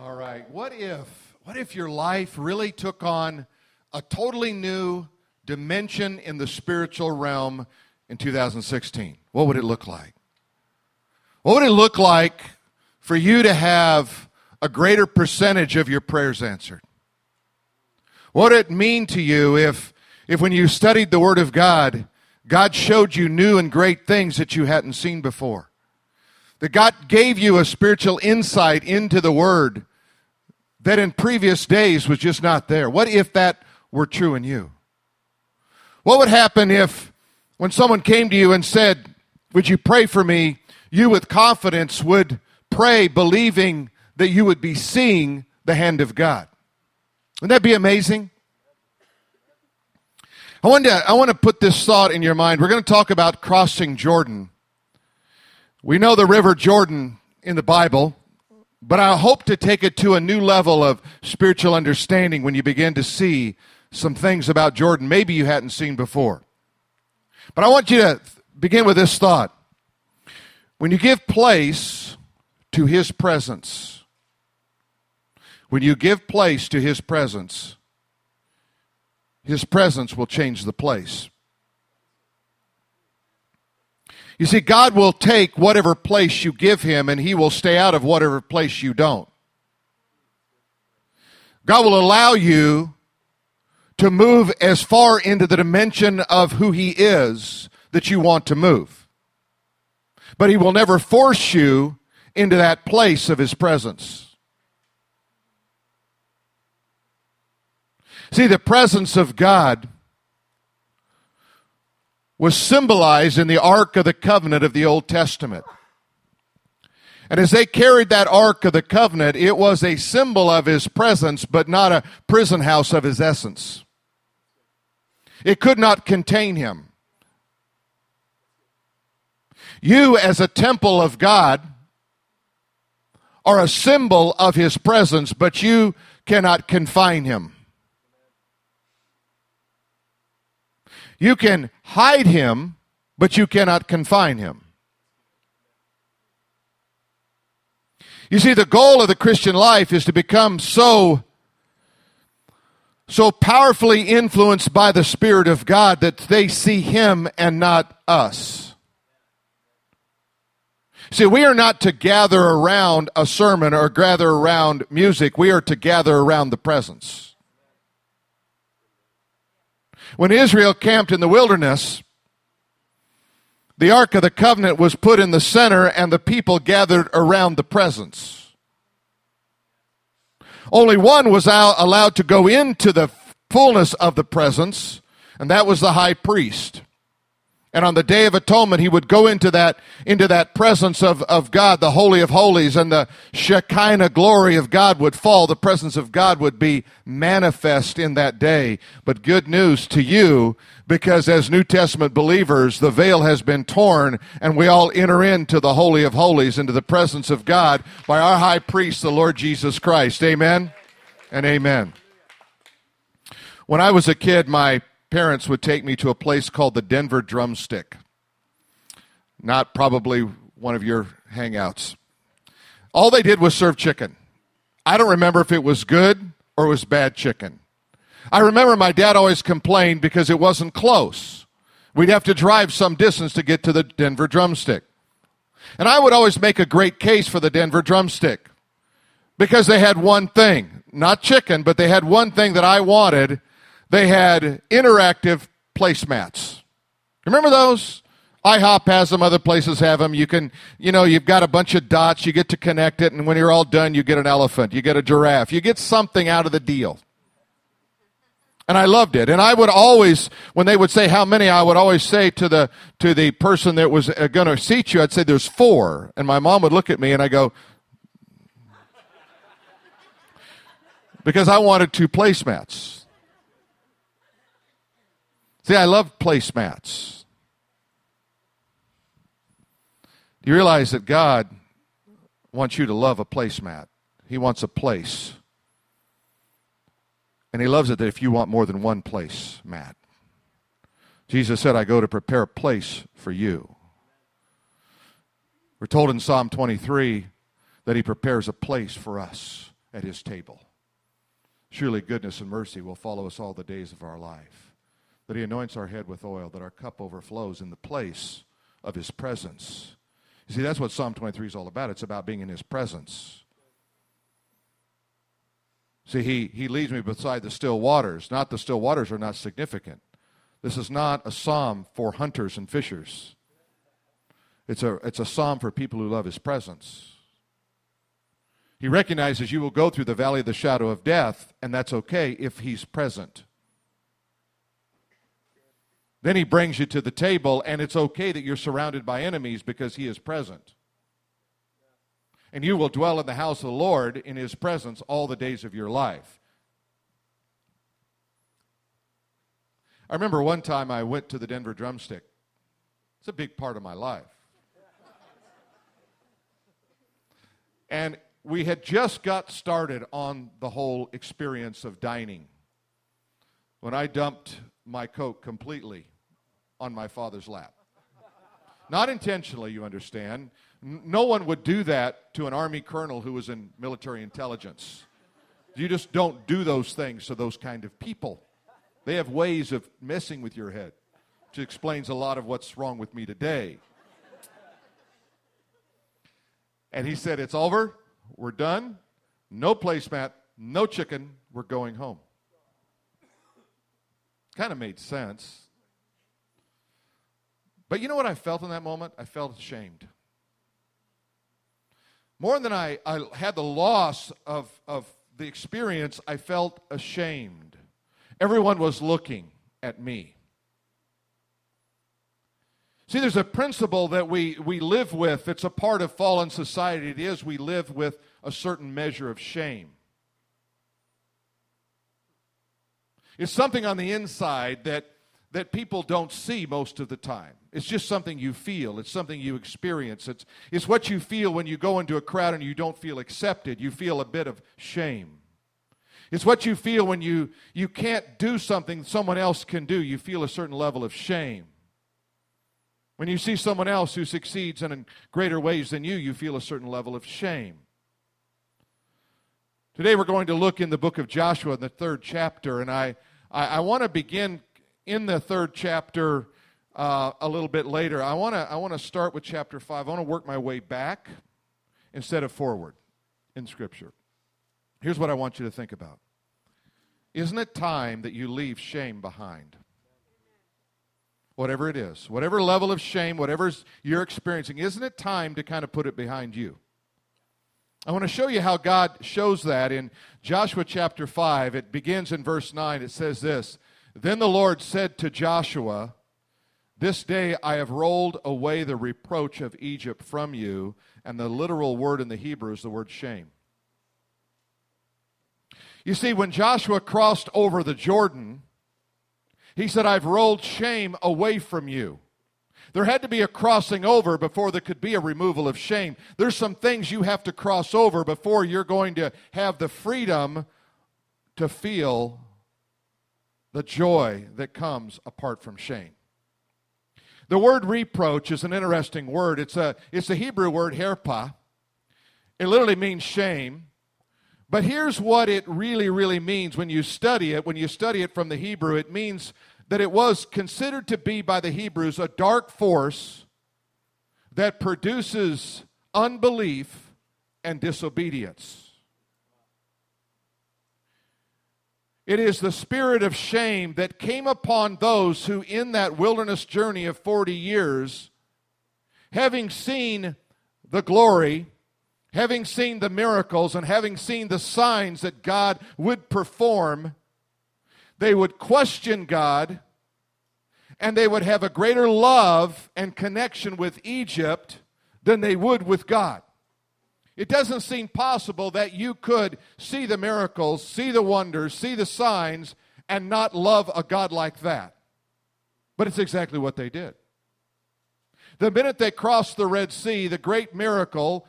All right. What if what if your life really took on a totally new dimension in the spiritual realm in 2016? What would it look like? What would it look like for you to have a greater percentage of your prayers answered? What would it mean to you if if when you studied the word of God, God showed you new and great things that you hadn't seen before? That God gave you a spiritual insight into the word that in previous days was just not there? What if that were true in you? What would happen if, when someone came to you and said, Would you pray for me? you with confidence would pray believing that you would be seeing the hand of God. Wouldn't that be amazing? I want, to, I want to put this thought in your mind. We're going to talk about crossing Jordan. We know the River Jordan in the Bible. But I hope to take it to a new level of spiritual understanding when you begin to see some things about Jordan maybe you hadn't seen before. But I want you to begin with this thought. When you give place to His presence, when you give place to His presence, His presence will change the place. You see, God will take whatever place you give Him and He will stay out of whatever place you don't. God will allow you to move as far into the dimension of who He is that you want to move. But He will never force you into that place of His presence. See, the presence of God was symbolized in the Ark of the Covenant of the Old Testament. And as they carried that Ark of the Covenant, it was a symbol of his presence, but not a prison house of his essence. It could not contain him. You, as a temple of God, are a symbol of his presence, but you cannot confine him. You can hide him, but you cannot confine him. You see, the goal of the Christian life is to become so, so powerfully influenced by the Spirit of God that they see Him and not us. See, we are not to gather around a sermon or gather around music. We are to gather around the presence. When Israel camped in the wilderness, the Ark of the Covenant was put in the center and the people gathered around the presence. Only one was allowed to go into the fullness of the presence, and that was the high priest. And on the Day of Atonement, he would go into that, into that presence of, of God, the Holy of Holies, and the Shekinah glory of God would fall. The presence of God would be manifest in that day. But good news to you, because as New Testament believers, the veil has been torn, and we all enter into the Holy of Holies, into the presence of God by our high priest, the Lord Jesus Christ. Amen and amen. When I was a kid, my parents would take me to a place called the Denver Drumstick. Not probably one of your hangouts. All they did was serve chicken. I don't remember if it was good or it was bad chicken. I remember my dad always complained because it wasn't close. We'd have to drive some distance to get to the Denver Drumstick. And I would always make a great case for the Denver Drumstick because they had one thing, not chicken, but they had one thing that I wanted, they had interactive placemats. Remember those? IHOP has them, other places have them. You can, you know, you've got a bunch of dots, you get to connect it, and when you're all done, you get an elephant, you get a giraffe, you get something out of the deal. And I loved it. And I would always, when they would say how many, I would always say to the, to the person that was uh, going to seat you, I'd say there's four. And my mom would look at me and I go, because I wanted two placemats. See, I love placemats. Do you realize that God wants you to love a placemat? He wants a place. And he loves it that if you want more than one place, Matt. Jesus said, I go to prepare a place for you. We're told in Psalm 23 that he prepares a place for us. at his table. Surely goodness and mercy will follow us all the days of our life. That he anoints our head with oil, that our cup overflows in the place of his presence. You see, that's what Psalm 23 is all about. It's about being in his presence. See, he, he leads me beside the still waters. Not the still waters are not significant. This is not a psalm for hunters and fishers. It's a, it's a psalm for people who love his presence. He recognizes you will go through the valley of the shadow of death, and that's okay if he's present. Then he brings you to the table, and it's okay that you're surrounded by enemies because he is present. And you will dwell in the house of the Lord in his presence all the days of your life. I remember one time I went to the Denver Drumstick. It's a big part of my life. And we had just got started on the whole experience of dining when I dumped my Coke completely on my father's lap. Not intentionally, you understand. No one would do that to an Army colonel who was in military intelligence. You just don't do those things to those kind of people. They have ways of messing with your head, which explains a lot of what's wrong with me today. And he said, It's over. We're done. No placemat, no chicken. We're going home. Kind of made sense. But you know what I felt in that moment? I felt ashamed. More than I, I had the loss of, of the experience, I felt ashamed. Everyone was looking at me. See, there's a principle that we, we live with. It's a part of fallen society. It is we live with a certain measure of shame. It's something on the inside that, that people don't see most of the time. It's just something you feel. It's something you experience. It's, it's what you feel when you go into a crowd and you don't feel accepted. You feel a bit of shame. It's what you feel when you, you can't do something someone else can do. You feel a certain level of shame. When you see someone else who succeeds in greater ways than you, you feel a certain level of shame. Today we're going to look in the book of Joshua in the third chapter, and I, I, I want to begin in the third chapter uh, a little bit later. I want to I want to start with chapter five. I want to work my way back instead of forward in Scripture. Here's what I want you to think about. Isn't it time that you leave shame behind? whatever it is, whatever level of shame, whatever you're experiencing, isn't it time to kind of put it behind you? I want to show you how God shows that in Joshua chapter 5. It begins in verse 9. It says this Then the Lord said to Joshua, This day I have rolled away the reproach of Egypt from you. And the literal word in the Hebrew is the word shame. You see, when Joshua crossed over the Jordan, he said, I've rolled shame away from you. There had to be a crossing over before there could be a removal of shame. There's some things you have to cross over before you're going to have the freedom to feel the joy that comes apart from shame. The word reproach is an interesting word. It's a, it's a Hebrew word, herpa. It literally means shame. But here's what it really, really means when you study it. When you study it from the Hebrew, it means that it was considered to be by the Hebrews a dark force that produces unbelief and disobedience. It is the spirit of shame that came upon those who, in that wilderness journey of 40 years, having seen the glory, having seen the miracles, and having seen the signs that God would perform, they would question God and they would have a greater love and connection with Egypt than they would with God. It doesn't seem possible that you could see the miracles, see the wonders, see the signs, and not love a God like that. But it's exactly what they did. The minute they crossed the Red Sea, the great miracle,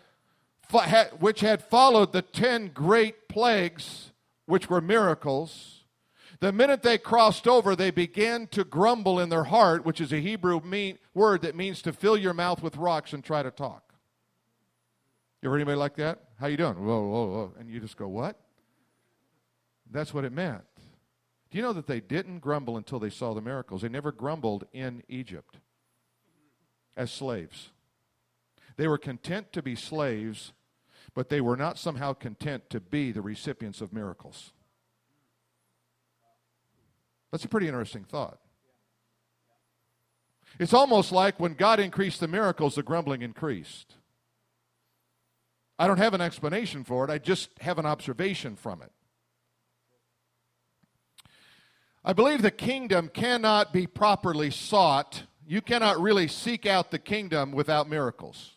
which had followed the ten great plagues, which were miracles, the minute they crossed over, they began to grumble in their heart, which is a Hebrew mean, word that means to fill your mouth with rocks and try to talk. You ever anybody like that? How you doing? Whoa, whoa, whoa. And you just go, what? That's what it meant. Do you know that they didn't grumble until they saw the miracles? They never grumbled in Egypt as slaves. They were content to be slaves, but they were not somehow content to be the recipients of miracles. That's a pretty interesting thought. It's almost like when God increased the miracles, the grumbling increased. I don't have an explanation for it, I just have an observation from it. I believe the kingdom cannot be properly sought. You cannot really seek out the kingdom without miracles.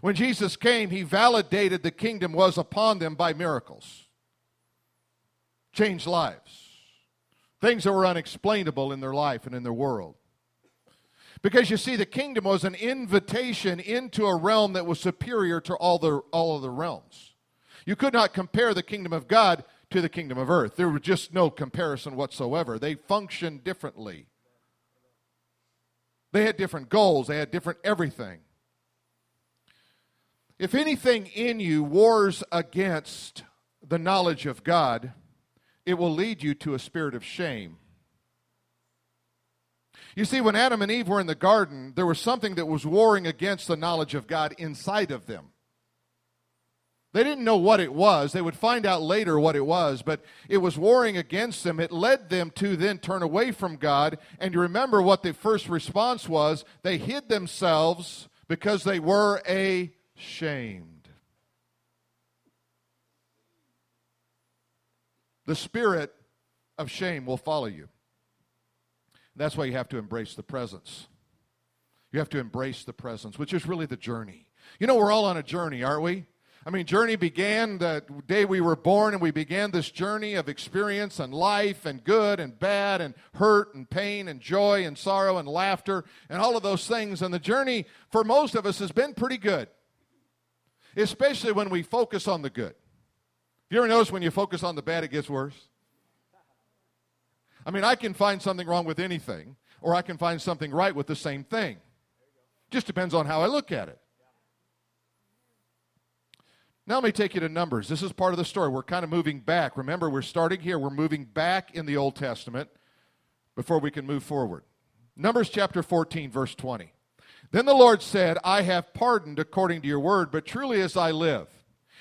When Jesus came, he validated the kingdom was upon them by miracles, changed lives, things that were unexplainable in their life and in their world. Because you see, the kingdom was an invitation into a realm that was superior to all the all of the realms. You could not compare the kingdom of God to the kingdom of earth. There was just no comparison whatsoever. They functioned differently. They had different goals, they had different everything. If anything in you wars against the knowledge of God, it will lead you to a spirit of shame. You see, when Adam and Eve were in the garden, there was something that was warring against the knowledge of God inside of them. They didn't know what it was. They would find out later what it was, but it was warring against them. It led them to then turn away from God. And you remember what the first response was they hid themselves because they were ashamed. The spirit of shame will follow you. That's why you have to embrace the presence. You have to embrace the presence, which is really the journey. You know, we're all on a journey, aren't we? I mean, journey began the day we were born, and we began this journey of experience and life and good and bad and hurt and pain and joy and sorrow and laughter and all of those things. And the journey for most of us has been pretty good, especially when we focus on the good. You ever notice when you focus on the bad, it gets worse? I mean, I can find something wrong with anything, or I can find something right with the same thing. Just depends on how I look at it. Now let me take you to Numbers. This is part of the story. We're kind of moving back. Remember, we're starting here. We're moving back in the Old Testament before we can move forward. Numbers chapter 14, verse 20. Then the Lord said, I have pardoned according to your word, but truly as I live,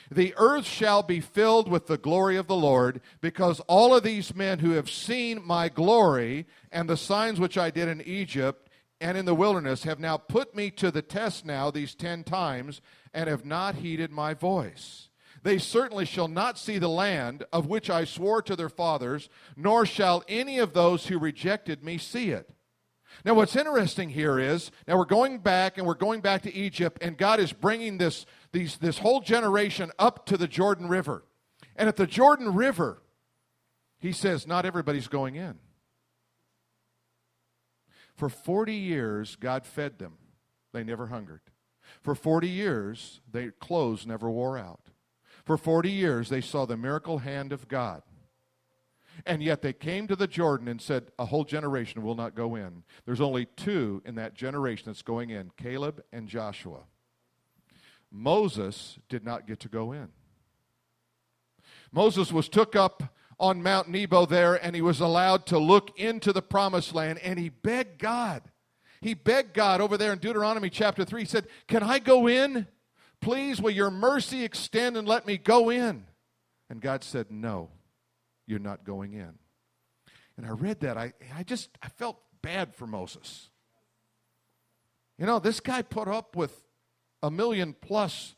the earth shall be filled with the glory of the Lord, because all of these men who have seen my glory and the signs which I did in Egypt and in the wilderness have now put me to the test now these ten times and have not heeded my voice. They certainly shall not see the land of which I swore to their fathers, nor shall any of those who rejected me see it. Now, what's interesting here is now we're going back and we're going back to Egypt, and God is bringing this, these, this whole generation up to the Jordan River. And at the Jordan River, he says, not everybody's going in. For 40 years, God fed them, they never hungered. For 40 years, their clothes never wore out. For 40 years, they saw the miracle hand of God. And yet they came to the Jordan and said, A whole generation will not go in. There's only two in that generation that's going in Caleb and Joshua. Moses did not get to go in. Moses was took up on Mount Nebo there and he was allowed to look into the promised land and he begged God he begged God over there in Deuteronomy chapter 3. He said, Can I go in? Please, will your mercy extend and let me go in? And God said, No, you're not going in. And I read that. I, I just I felt bad for Moses. You know, this guy put up with a million plus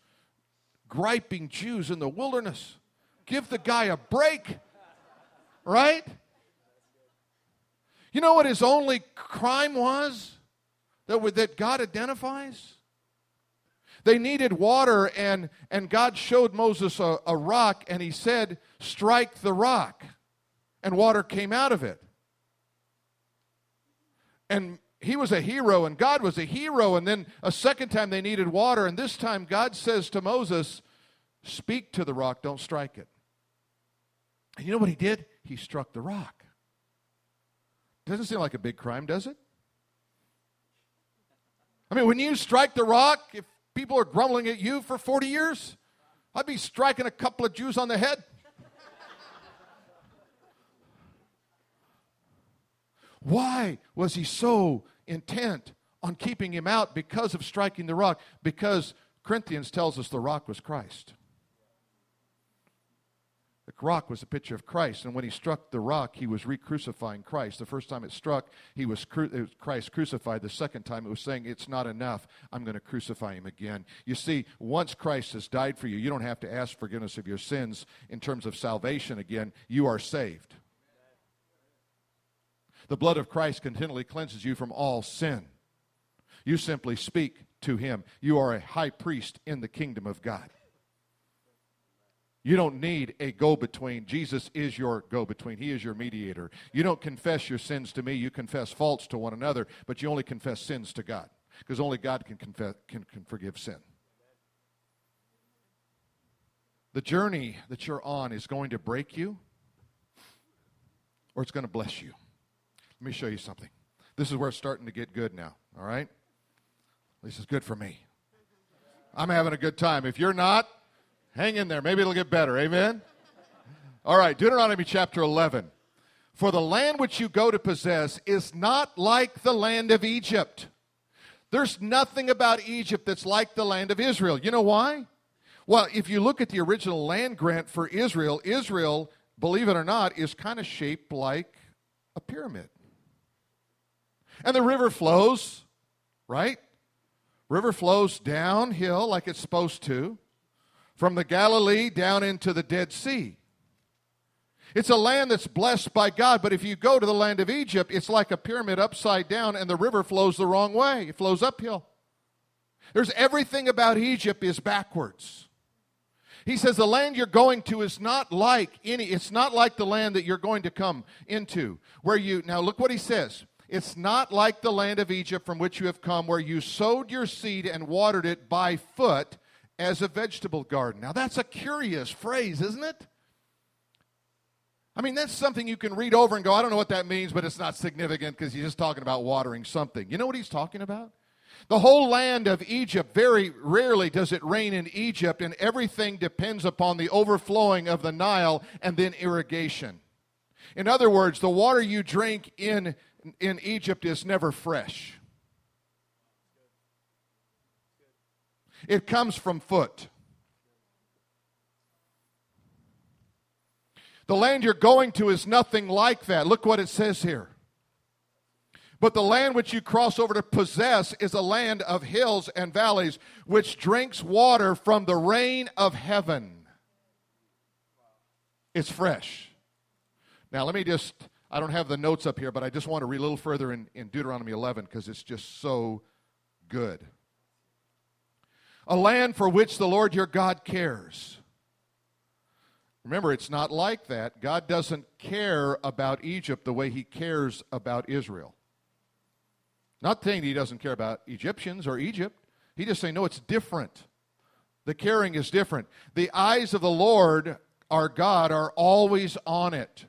griping Jews in the wilderness. Give the guy a break, right? You know what his only crime was? that, that God identifies? They needed water, and, and God showed Moses a, a rock, and he said, Strike the rock. And water came out of it. And he was a hero, and God was a hero. And then a second time they needed water, and this time God says to Moses, Speak to the rock, don't strike it. And you know what he did? He struck the rock. Doesn't seem like a big crime, does it? I mean, when you strike the rock, if people are grumbling at you for 40 years? I'd be striking a couple of Jews on the head. Why was he so intent on keeping him out because of striking the rock? Because Corinthians tells us the rock was Christ. The rock was a picture of Christ, and when he struck the rock, he was re crucifying Christ. The first time it struck, he was, cru- was Christ crucified. The second time, it was saying, It's not enough. I'm going to crucify him again. You see, once Christ has died for you, you don't have to ask forgiveness of your sins in terms of salvation again. You are saved. The blood of Christ continually cleanses you from all sin. You simply speak to him. You are a high priest in the kingdom of God. You don't need a go between. Jesus is your go between. He is your mediator. You don't confess your sins to me, you confess faults to one another, but you only confess sins to God because only God can, confess, can, can forgive sin. The journey that you're on is going to break you or it's going to bless you. Let me show you something. This is where it's starting to get good now, all right? At least it's good for me. I'm having a good time. If you're not, hang in there. Maybe it'll get better. Amen? All right, Deuteronomy chapter 11. For the land which you go to possess is not like the land of Egypt. There's nothing about Egypt that's like the land of Israel. You know why? Well, if you look at the original land grant for Israel, Israel, believe it or not, is kind of shaped like a pyramid. And the river flows, right? River flows downhill like it's supposed to from the Galilee down into the Dead Sea. It's a land that's blessed by God, but if you go to the land of Egypt, it's like a pyramid upside down and the river flows the wrong way. It flows uphill. There's everything about Egypt is backwards. He says the land you're going to is not like any it's not like the land that you're going to come into where you Now look what he says. It's not like the land of Egypt from which you have come, where you sowed your seed and watered it by foot as a vegetable garden. Now, that's a curious phrase, isn't it? I mean, that's something you can read over and go, I don't know what that means, but it's not significant because he's just talking about watering something. You know what he's talking about? The whole land of Egypt, very rarely does it rain in Egypt, and everything depends upon the overflowing of the Nile and then irrigation. In other words, the water you drink in in Egypt is never fresh. It comes from foot. The land you're going to is nothing like that. Look what it says here. But the land which you cross over to possess is a land of hills and valleys, which drinks water from the rain of heaven. It's fresh. Now, let me just I don't have the notes up here, but I just want to read a little further in, in Deuteronomy 11 because it's just so good. A land for which the Lord your God cares. Remember, it's not like that. God doesn't care about Egypt the way he cares about Israel. Not saying he doesn't care about Egyptians or Egypt. He just saying, no, it's different. The caring is different. The eyes of the Lord, our God, are always on it.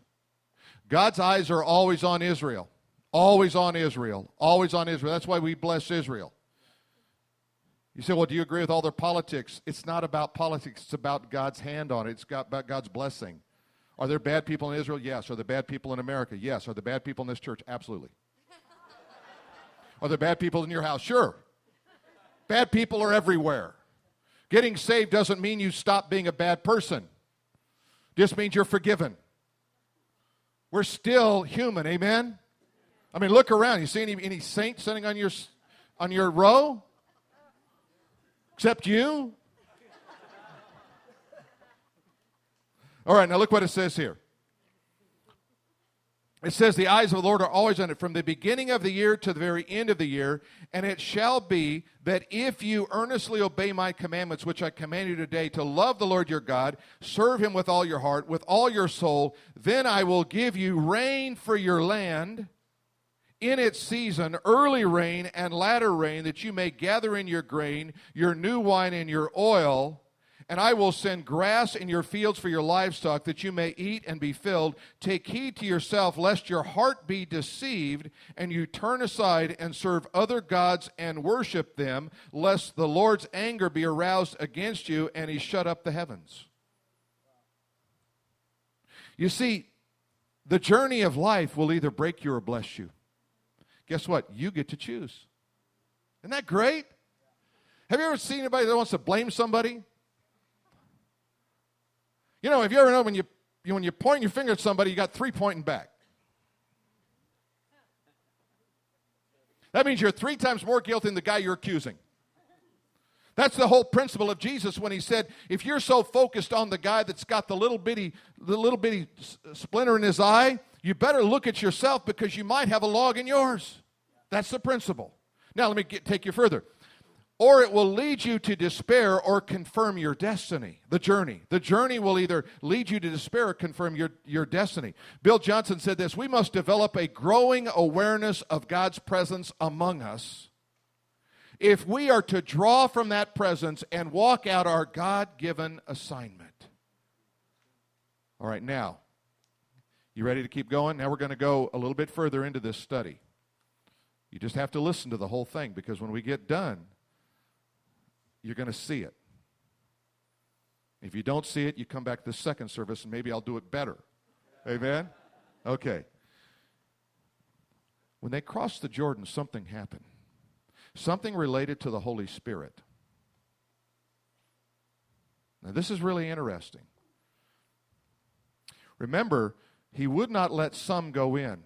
God's eyes are always on Israel. Always on Israel. Always on Israel. That's why we bless Israel. You say, well, do you agree with all their politics? It's not about politics, it's about God's hand on it, it's about God's blessing. Are there bad people in Israel? Yes. Are there bad people in America? Yes. Are there bad people in this church? Absolutely. are there bad people in your house? Sure. Bad people are everywhere. Getting saved doesn't mean you stop being a bad person, just means you're forgiven. We're still human, amen? I mean, look around. You see any, any saints sitting on your, on your row? Except you? All right, now look what it says here. It says, The eyes of the Lord are always on it from the beginning of the year to the very end of the year. And it shall be that if you earnestly obey my commandments, which I command you today, to love the Lord your God, serve him with all your heart, with all your soul, then I will give you rain for your land in its season, early rain and latter rain, that you may gather in your grain, your new wine, and your oil and I will send grass in your fields for your livestock, that you may eat and be filled. Take heed to yourself, lest your heart be deceived, and you turn aside and serve other gods and worship them, lest the Lord's anger be aroused against you, and he shut up the heavens. You see, the journey of life will either break you or bless you. Guess what? You get to choose. Isn't that great? Have you ever seen anybody that wants to blame somebody? You know, if you ever know when you, when you point your finger at somebody, you got three pointing back? That means you're three times more guilty than the guy you're accusing. That's the whole principle of Jesus when he said, if you're so focused on the guy that's got the little bitty, the little bitty splinter in his eye, you better look at yourself because you might have a log in yours. That's the principle. Now let me get, take you further or it will lead you to despair or confirm your destiny, the journey. The journey will either lead you to despair or confirm your, your destiny. Bill Johnson said this We must develop a growing awareness of God's presence among us if we are to draw from that presence and walk out our God given assignment. All right, now, you ready to keep going? Now we're going to go a little bit further into this study. You just have to listen to the whole thing because when we get done, you're going to see it. If you don't see it, you come back to the second service and maybe I'll do it better. Amen? Okay. When they crossed the Jordan, something happened. Something related to the Holy Spirit. Now, this is really interesting. Remember, he would not let some go in.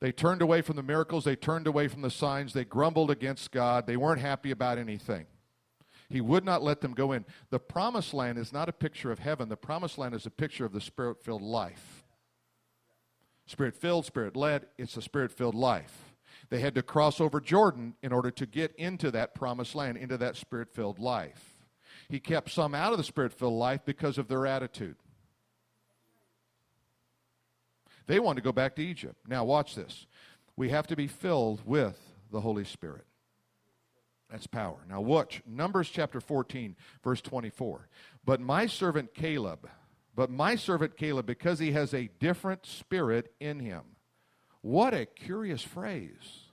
They turned away from the miracles, they turned away from the signs, they grumbled against God, they weren't happy about anything. He would not let them go in. The promised land is not a picture of heaven, the promised land is a picture of the spirit filled life. Spirit filled, spirit led, it's a spirit filled life. They had to cross over Jordan in order to get into that promised land, into that spirit filled life. He kept some out of the spirit filled life because of their attitude. They wanted to go back to Egypt. Now, watch this. We have to be filled with the Holy Spirit. That's power. Now, watch Numbers chapter 14, verse 24. But my servant Caleb, but my servant Caleb, because he has a different spirit in him. What a curious phrase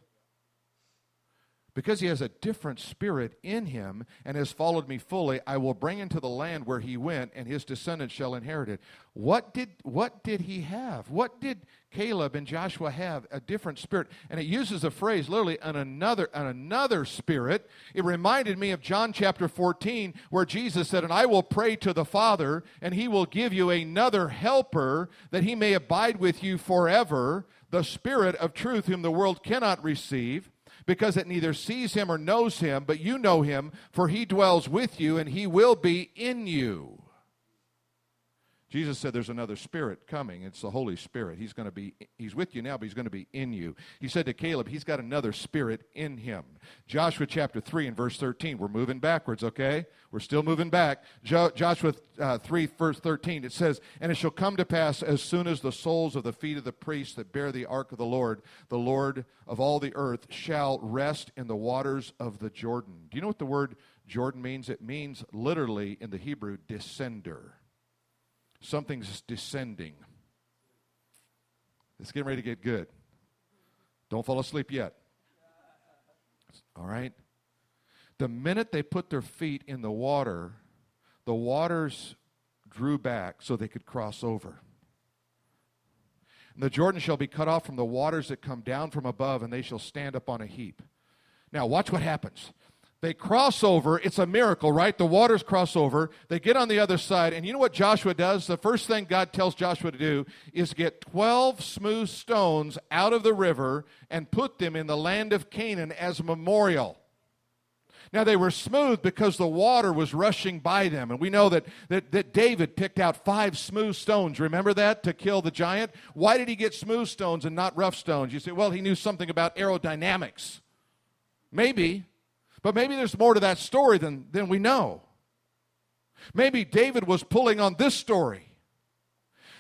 because he has a different spirit in him and has followed me fully i will bring into the land where he went and his descendants shall inherit it what did what did he have what did caleb and joshua have a different spirit and it uses the phrase literally an another an another spirit it reminded me of john chapter 14 where jesus said and i will pray to the father and he will give you another helper that he may abide with you forever the spirit of truth whom the world cannot receive because it neither sees him or knows him, but you know him, for he dwells with you and he will be in you. Jesus said there's another spirit coming. It's the Holy Spirit. He's going to be he's with you now, but he's going to be in you. He said to Caleb, he's got another spirit in him. Joshua chapter 3 and verse 13. We're moving backwards, okay? We're still moving back. Jo- Joshua uh, 3 verse 13. It says, "And it shall come to pass as soon as the soles of the feet of the priests that bear the ark of the Lord, the Lord of all the earth shall rest in the waters of the Jordan." Do you know what the word Jordan means? It means literally in the Hebrew descender. Something's descending. It's getting ready to get good. Don't fall asleep yet. All right? The minute they put their feet in the water, the waters drew back so they could cross over. And the Jordan shall be cut off from the waters that come down from above, and they shall stand up on a heap. Now, watch what happens. They cross over. It's a miracle, right? The waters cross over. They get on the other side. And you know what Joshua does? The first thing God tells Joshua to do is get 12 smooth stones out of the river and put them in the land of Canaan as a memorial. Now, they were smooth because the water was rushing by them. And we know that, that, that David picked out five smooth stones. Remember that to kill the giant? Why did he get smooth stones and not rough stones? You say, well, he knew something about aerodynamics. Maybe. But maybe there's more to that story than, than we know. Maybe David was pulling on this story.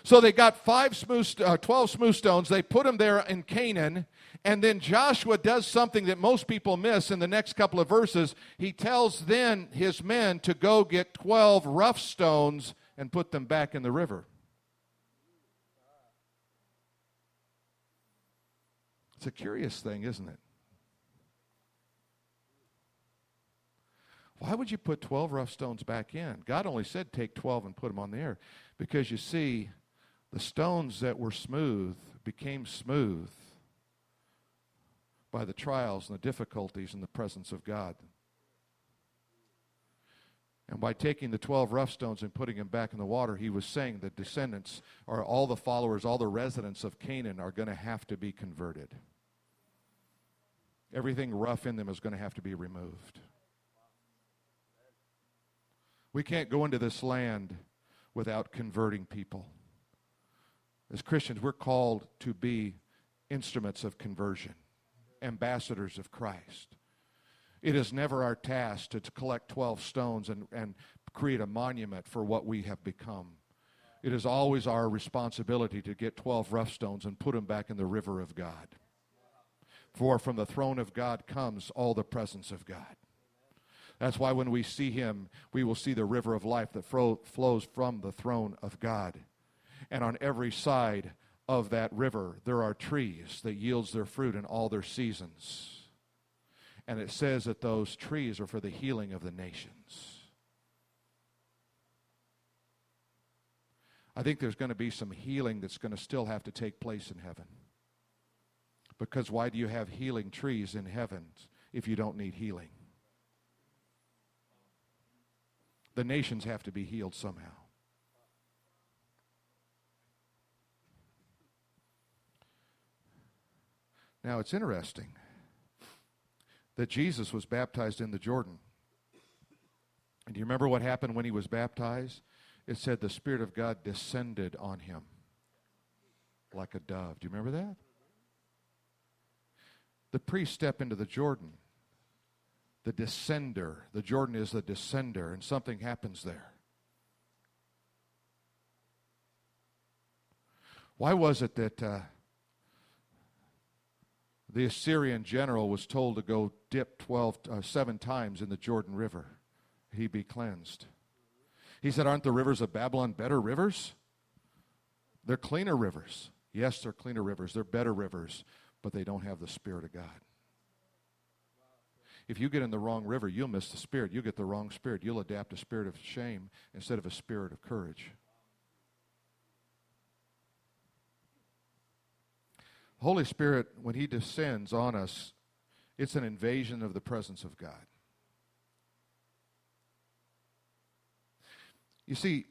So they got five smooth, uh, 12 smooth stones. They put them there in Canaan. And then Joshua does something that most people miss in the next couple of verses. He tells then his men to go get 12 rough stones and put them back in the river. It's a curious thing, isn't it? Why would you put 12 rough stones back in? God only said take 12 and put them on the air. Because you see, the stones that were smooth became smooth by the trials and the difficulties in the presence of God. And by taking the 12 rough stones and putting them back in the water, he was saying the descendants, or all the followers, all the residents of Canaan, are going to have to be converted. Everything rough in them is going to have to be removed. We can't go into this land without converting people. As Christians, we're called to be instruments of conversion, ambassadors of Christ. It is never our task to, collect 12 stones and, and create a monument for what we have become. It is always our responsibility to get 12 rough stones and put them back in the river of God. For from the throne of God comes all the presence of God. That's why when we see him, we will see the river of life that fro- flows from the throne of God. And on every side of that river, there are trees that yields their fruit in all their seasons. And it says that those trees are for the healing of the nations. I think there's going to be some healing that's going to still have to take place in heaven. Because why do you have healing trees in heaven if you don't need healing? The nations have to be healed somehow. Now, it's interesting that Jesus was baptized in the Jordan. And do you remember what happened when he was baptized? It said the Spirit of God descended on him like a dove. Do you remember that? The priests step into the Jordan. The descender. The Jordan is the descender, and something happens there. Why was it that uh, the Assyrian general was told to go dip 12, uh, seven times in the Jordan River. he'd be cleansed. He said, Aren't the rivers of Babylon better rivers? They're cleaner rivers. Yes, they're cleaner rivers. They're better rivers, but they don't have the Spirit of God. If you get in the wrong river, you'll miss the Spirit. You'll get the wrong Spirit. You'll adapt a spirit of shame instead of a spirit of courage. Holy Spirit, when He descends on us, it's an invasion of the presence of God. You see,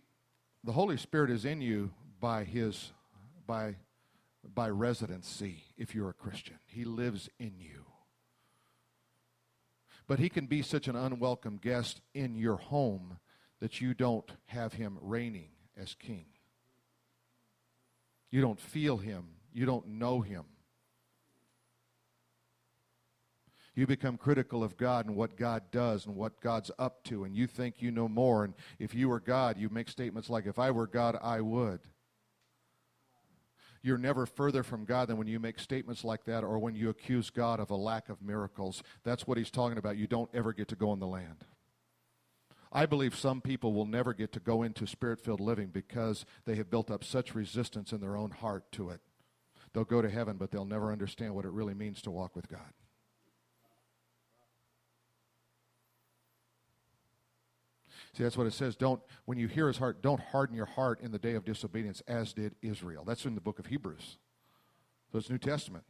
the Holy Spirit is in you by His by by residency if you're a Christian. He lives in you. But he can be such an unwelcome guest in your home that you don't have him reigning as king. You don't feel him you don't know Him. You become critical of God and what God does and what God's up to, and you think you know more. And if you were God, you make statements like, If I were God, I would. You're never further from God than when you make statements like that or when you accuse God of a lack of miracles. That's what he's talking about. You don't ever get to go in the land. I believe some people will never get to go into spirit filled living because they have built up such resistance in their own heart to it. They'll go to heaven, but they'll never understand what it really means to walk with God. See, that's what it says. Don't, when you hear his heart, don't harden your heart in the day of disobedience, as did Israel. That's in the book of Hebrews. So it's New Testament.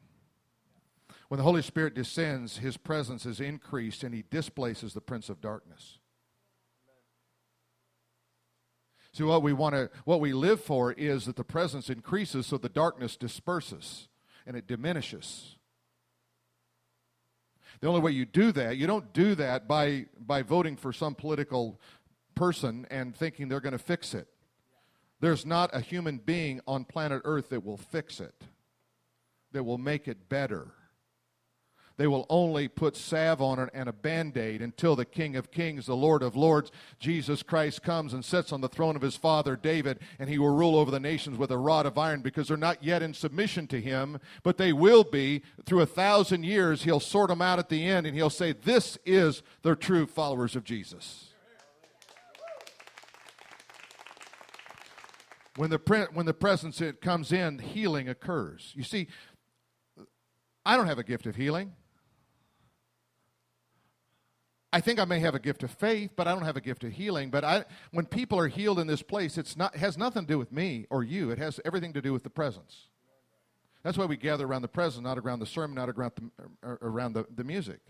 When the Holy Spirit descends, his presence is increased and he displaces the prince of darkness. See, what we want to, what we live for is that the presence increases so the darkness disperses and it diminishes. The only way you do that, you don't do that by, by voting for some political person and thinking they're going to fix it. There's not a human being on planet Earth that will fix it, that will make it better. They will only put salve on it and a band aid until the King of Kings, the Lord of Lords, Jesus Christ comes and sits on the throne of his father David, and he will rule over the nations with a rod of iron because they're not yet in submission to him, but they will be. Through a thousand years, he'll sort them out at the end, and he'll say, This is the true followers of Jesus. When the, pre- when the presence it comes in, healing occurs. You see, I don't have a gift of healing. I think I may have a gift of faith, but I don't have a gift of healing. But I, when people are healed in this place, it's not, it has nothing to do with me or you. It has everything to do with the presence. That's why we gather around the presence, not around the sermon, not around the, around the, the music.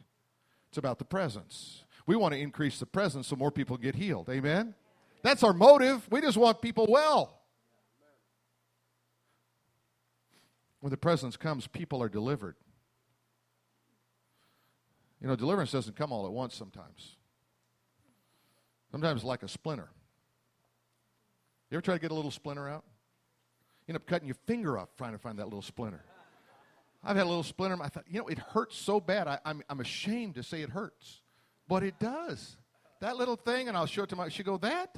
It's about the presence. We want to increase the presence so more people get healed. Amen? That's our motive. We just want people well. When the presence comes, people are delivered. You know, deliverance doesn't come all at once sometimes. Sometimes like a splinter. You ever try to get a little splinter out? You end up cutting your finger off trying to find that little splinter. I've had a little splinter. I thought, you know, it hurts so bad. I, I'm, I'm ashamed to say it hurts, but it does. That little thing, and I'll show it to my. She go, that?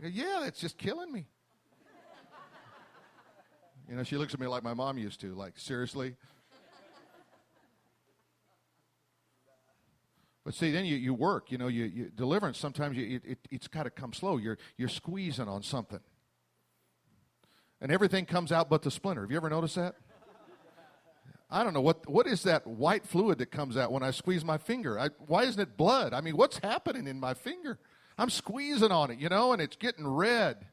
Go, yeah, it's just killing me. You know, she looks at me like my mom used to, like, seriously? But see, then you, you work, you know, you, you deliverance, sometimes you, it, it's got to come slow. You're, you're squeezing on something. And everything comes out but the splinter. Have you ever noticed that? I don't know what what is that white fluid that comes out when I squeeze my finger. I, why isn't it blood? I mean, what's happening in my finger? I'm squeezing on it, you know, and it's getting red.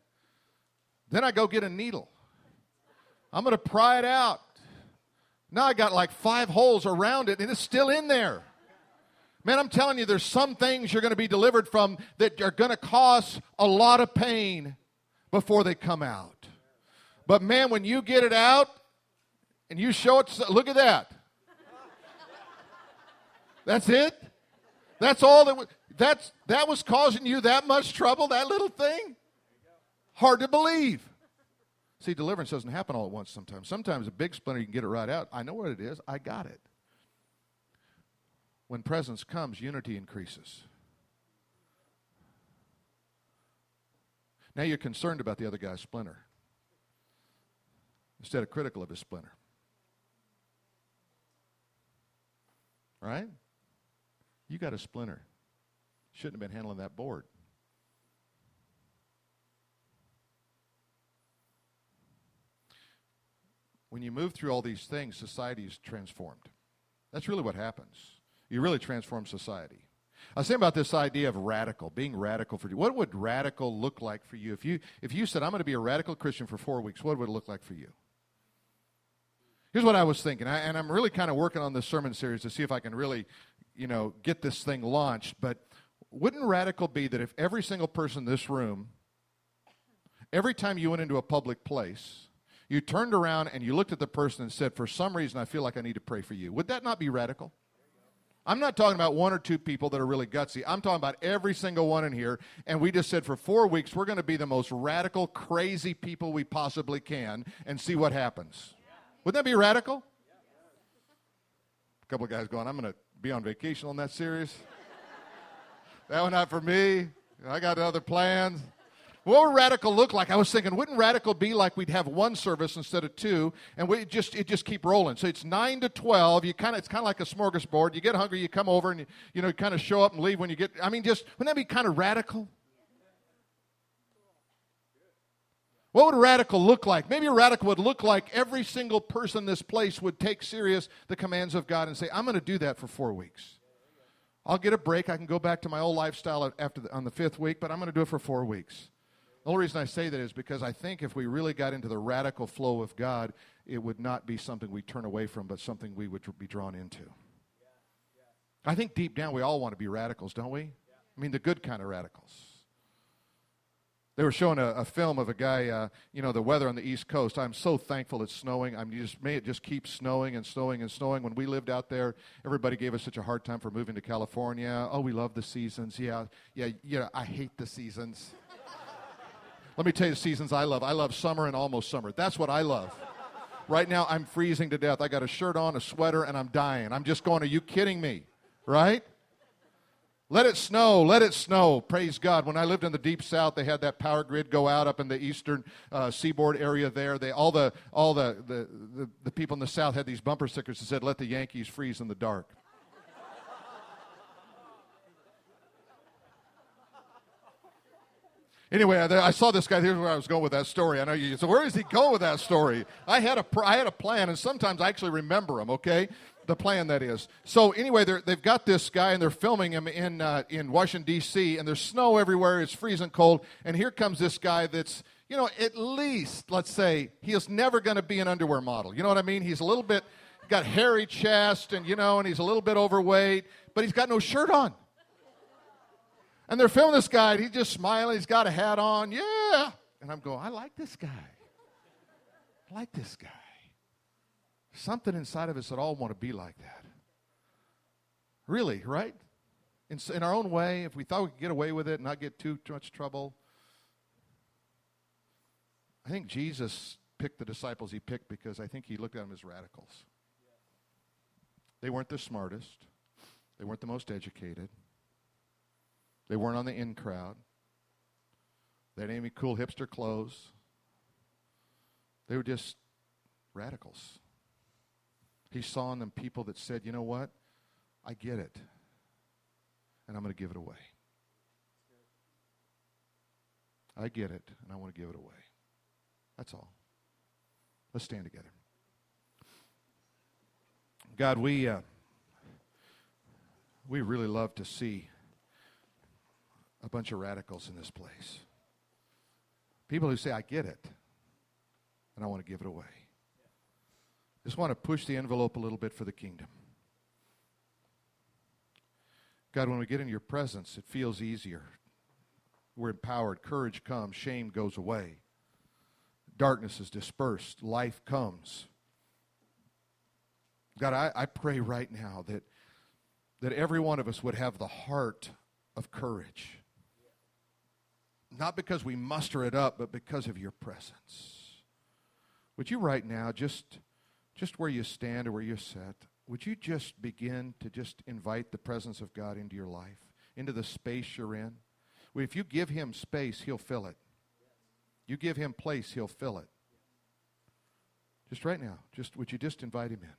Then I go get a needle. I'm going to pry it out. Now I got like five holes around it and it's still in there. Man, I'm telling you, there's some things you're going to be delivered from that are going to cause a lot of pain before they come out. But man, when you get it out and you show it, look at that. That's it? That's all that was, that's, that was causing you that much trouble, that little thing? Hard to believe. See, deliverance doesn't happen all at once sometimes. Sometimes a big splinter, you can get it right out. I know what it is. I got it. When presence comes, unity increases. Now you're concerned about the other guy's splinter instead of critical of his splinter. Right? You got a splinter. Shouldn't have been handling that board. When you move through all these things, society is transformed. That's really what happens. You really transform society. I was saying about this idea of radical, being radical for you. What would radical look like for you? If you if you said, I'm going to be a radical Christian for four weeks, what would it look like for you? Here's what I was thinking, I, and I'm really kind of working on this sermon series to see if I can really, you know, get this thing launched. But wouldn't radical be that if every single person in this room, every time you went into a public place, you turned around and you looked at the person and said, For some reason, I feel like I need to pray for you. Would that not be radical? I'm not talking about one or two people that are really gutsy. I'm talking about every single one in here. And we just said for four weeks, we're going to be the most radical, crazy people we possibly can and see what happens. Wouldn't that be radical? A couple of guys going, I'm going to be on vacation on that series. that one not for me. I got other plans. What would radical look like? I was thinking, wouldn't radical be like we'd have one service instead of two, and we just it just keep rolling. So it's nine to twelve. You kind of it's kind of like a smorgasbord. You get hungry, you come over, and you, you know kind of show up and leave when you get. I mean, just wouldn't that be kind of radical? What would radical look like? Maybe a radical would look like every single person in this place would take serious the commands of God and say, "I'm going to do that for four weeks." I'll get a break. I can go back to my old lifestyle after the, on the fifth week, but I'm going to do it for four weeks. The only reason I say that is because I think if we really got into the radical flow of God, it would not be something we turn away from, but something we would be drawn into. I think deep down we all want to be radicals, don't we? I mean, the good kind of radicals. They were showing a, a film of a guy, uh, you know, the weather on the East Coast. I'm so thankful it's snowing. I mean, just may it just keep snowing and snowing and snowing. When we lived out there, everybody gave us such a hard time for moving to California. Oh, we love the seasons. Yeah, yeah, yeah. I hate the seasons. Let me tell you the seasons I love. I love summer and almost summer. That's what I love. Right now, I'm freezing to death. I got a shirt on, a sweater, and I'm dying. I'm just going, Are you kidding me? Right? Let it snow, let it snow. Praise God. When I lived in the deep south, they had that power grid go out up in the eastern uh, seaboard area there. They, all the, all the, the, the, the people in the south had these bumper stickers that said, Let the Yankees freeze in the dark. Anyway, I saw this guy. Here's where I was going with that story. I know you. So where is he going with that story? I had a I had a plan, and sometimes I actually remember them. Okay, the plan that is. So anyway, they've got this guy, and they're filming him in uh, in Washington D.C. and there's snow everywhere. It's freezing cold, and here comes this guy that's you know at least let's say he is never going to be an underwear model. You know what I mean? He's a little bit got hairy chest, and you know, and he's a little bit overweight, but he's got no shirt on. And they're filming this guy, and he's just smiling. He's got a hat on. Yeah. And I'm going, I like this guy. I like this guy. Something inside of us that all want to be like that. Really, right? In, in our own way, if we thought we could get away with it and not get too, too much trouble. I think Jesus picked the disciples he picked because I think he looked at them as radicals. They weren't the smartest, they weren't the most educated. They weren't on the in crowd. They didn't have any cool hipster clothes. They were just radicals. He saw in them people that said, you know what? I get it. And I'm going to give it away. I get it, and I want to give it away. That's all. Let's stand together. God, we, uh, we really love to see a bunch of radicals in this place. People who say, I get it, and I want to give it away. Just want to push the envelope a little bit for the kingdom. God, when we get in your presence, it feels easier. We're empowered. Courage comes, shame goes away. Darkness is dispersed, life comes. God, I, I pray right now that, that every one of us would have the heart of courage not because we muster it up, but because of your presence. Would you right now, just, just where you stand or where you're set, would you just begin to just invite the presence of God into your life, into the space you're in? If you give him space, he'll fill it. You give him place, he'll fill it. Just right now, just would you just invite him in?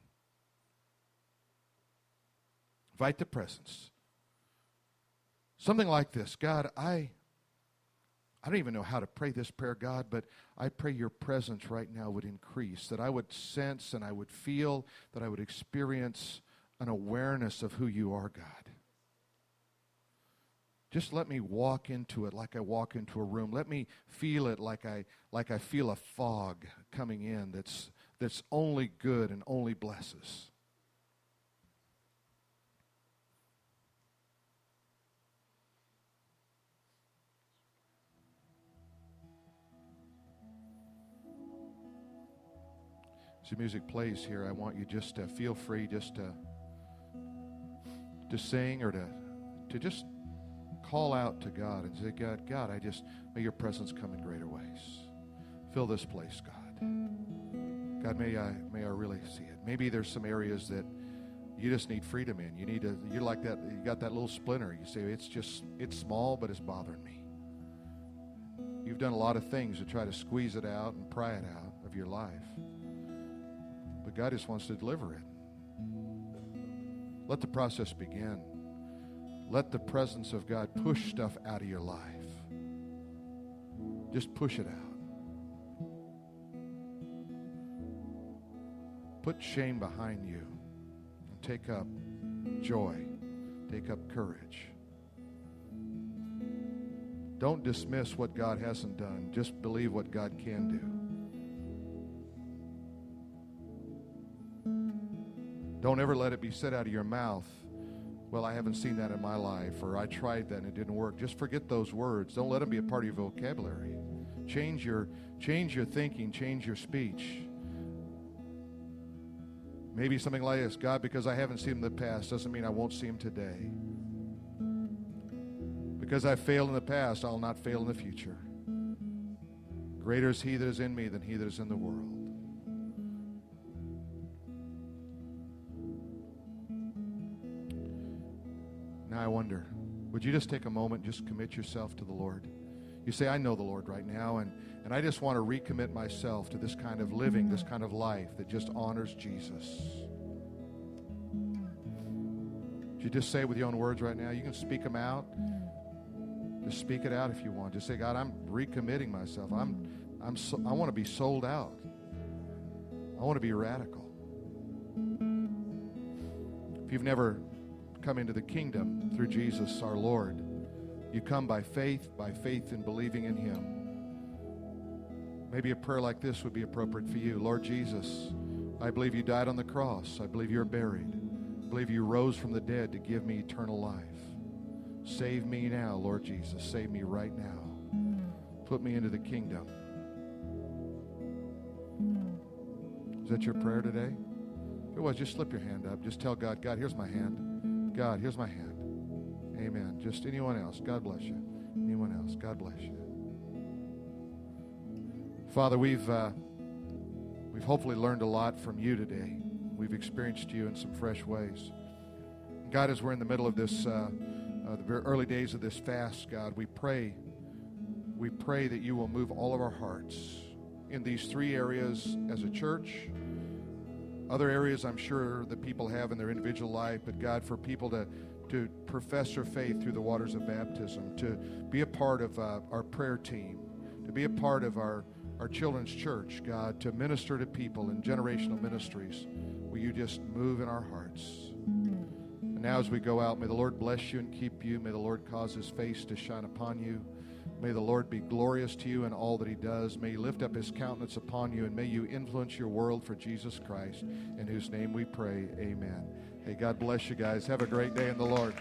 Invite the presence. Something like this God, I, I don't even know how to pray this prayer, God, but I pray your presence right now would increase, that I would sense and I would feel, that I would experience an awareness of who you are, God. Just let me walk into it like I walk into a room. Let me feel it like I, like I feel a fog coming in that's, that's only good and only blesses. As the music plays here, I want you just to feel free just to to sing or to to just call out to God and say, God, God, I just may your presence come in greater ways. Fill this place, God. God, may I may I really see it. Maybe there's some areas that you just need freedom in. You need to you're like that you got that little splinter. You say it's just it's small but it's bothering me. You've done a lot of things to try to squeeze it out and pry it out of your life. But God just wants to deliver it. Let the process begin. Let the presence of God push stuff out of your life. Just push it out. Put shame behind you and take up joy, take up courage. Don't dismiss what God hasn't done. Just believe what God can do. Don't ever let it be said out of your mouth, well, I haven't seen that in my life, or I tried that and it didn't work. Just forget those words. Don't let them be a part of your vocabulary. Change your, change your thinking, change your speech. Maybe something like this God, because I haven't seen him in the past, doesn't mean I won't see him today. Because I failed in the past, I'll not fail in the future. Greater is he that is in me than he that is in the world. I wonder, would you just take a moment, just commit yourself to the Lord? You say, I know the Lord right now, and, and I just want to recommit myself to this kind of living, this kind of life that just honors Jesus. Would you just say it with your own words right now? You can speak them out. Just speak it out if you want. Just say, God, I'm recommitting myself. I'm, I'm so, I want to be sold out. I want to be radical. If you've never come into the kingdom through Jesus our Lord, you come by faith, by faith in believing in Him. Maybe a prayer like this would be appropriate for you. Lord Jesus, I believe you died on the cross. I believe you're buried. I believe you rose from the dead to give me eternal life. Save me now, Lord Jesus. Save me right now. Put me into the kingdom. Is that your prayer today? If it was, just slip your hand up. Just tell God, God, here's my hand. God, here's my hand. Amen. Just anyone else. God bless you. Anyone else. God bless you. Father, we've uh, we've hopefully learned a lot from you today. We've experienced you in some fresh ways. God, as we're in the middle of this, uh, uh, the very early days of this fast, God, we pray, we pray that you will move all of our hearts in these three areas as a church. Other areas I'm sure that people have in their individual life, but God, for people to to profess their faith through the waters of baptism, to be a part of uh, our prayer team, to be a part of our, our children's church, God, to minister to people in generational ministries. Will you just move in our hearts? And now, as we go out, may the Lord bless you and keep you. May the Lord cause his face to shine upon you. May the Lord be glorious to you in all that he does. May he lift up his countenance upon you, and may you influence your world for Jesus Christ, in whose name we pray. Amen. Hey, God bless you guys. Have a great day in the Lord.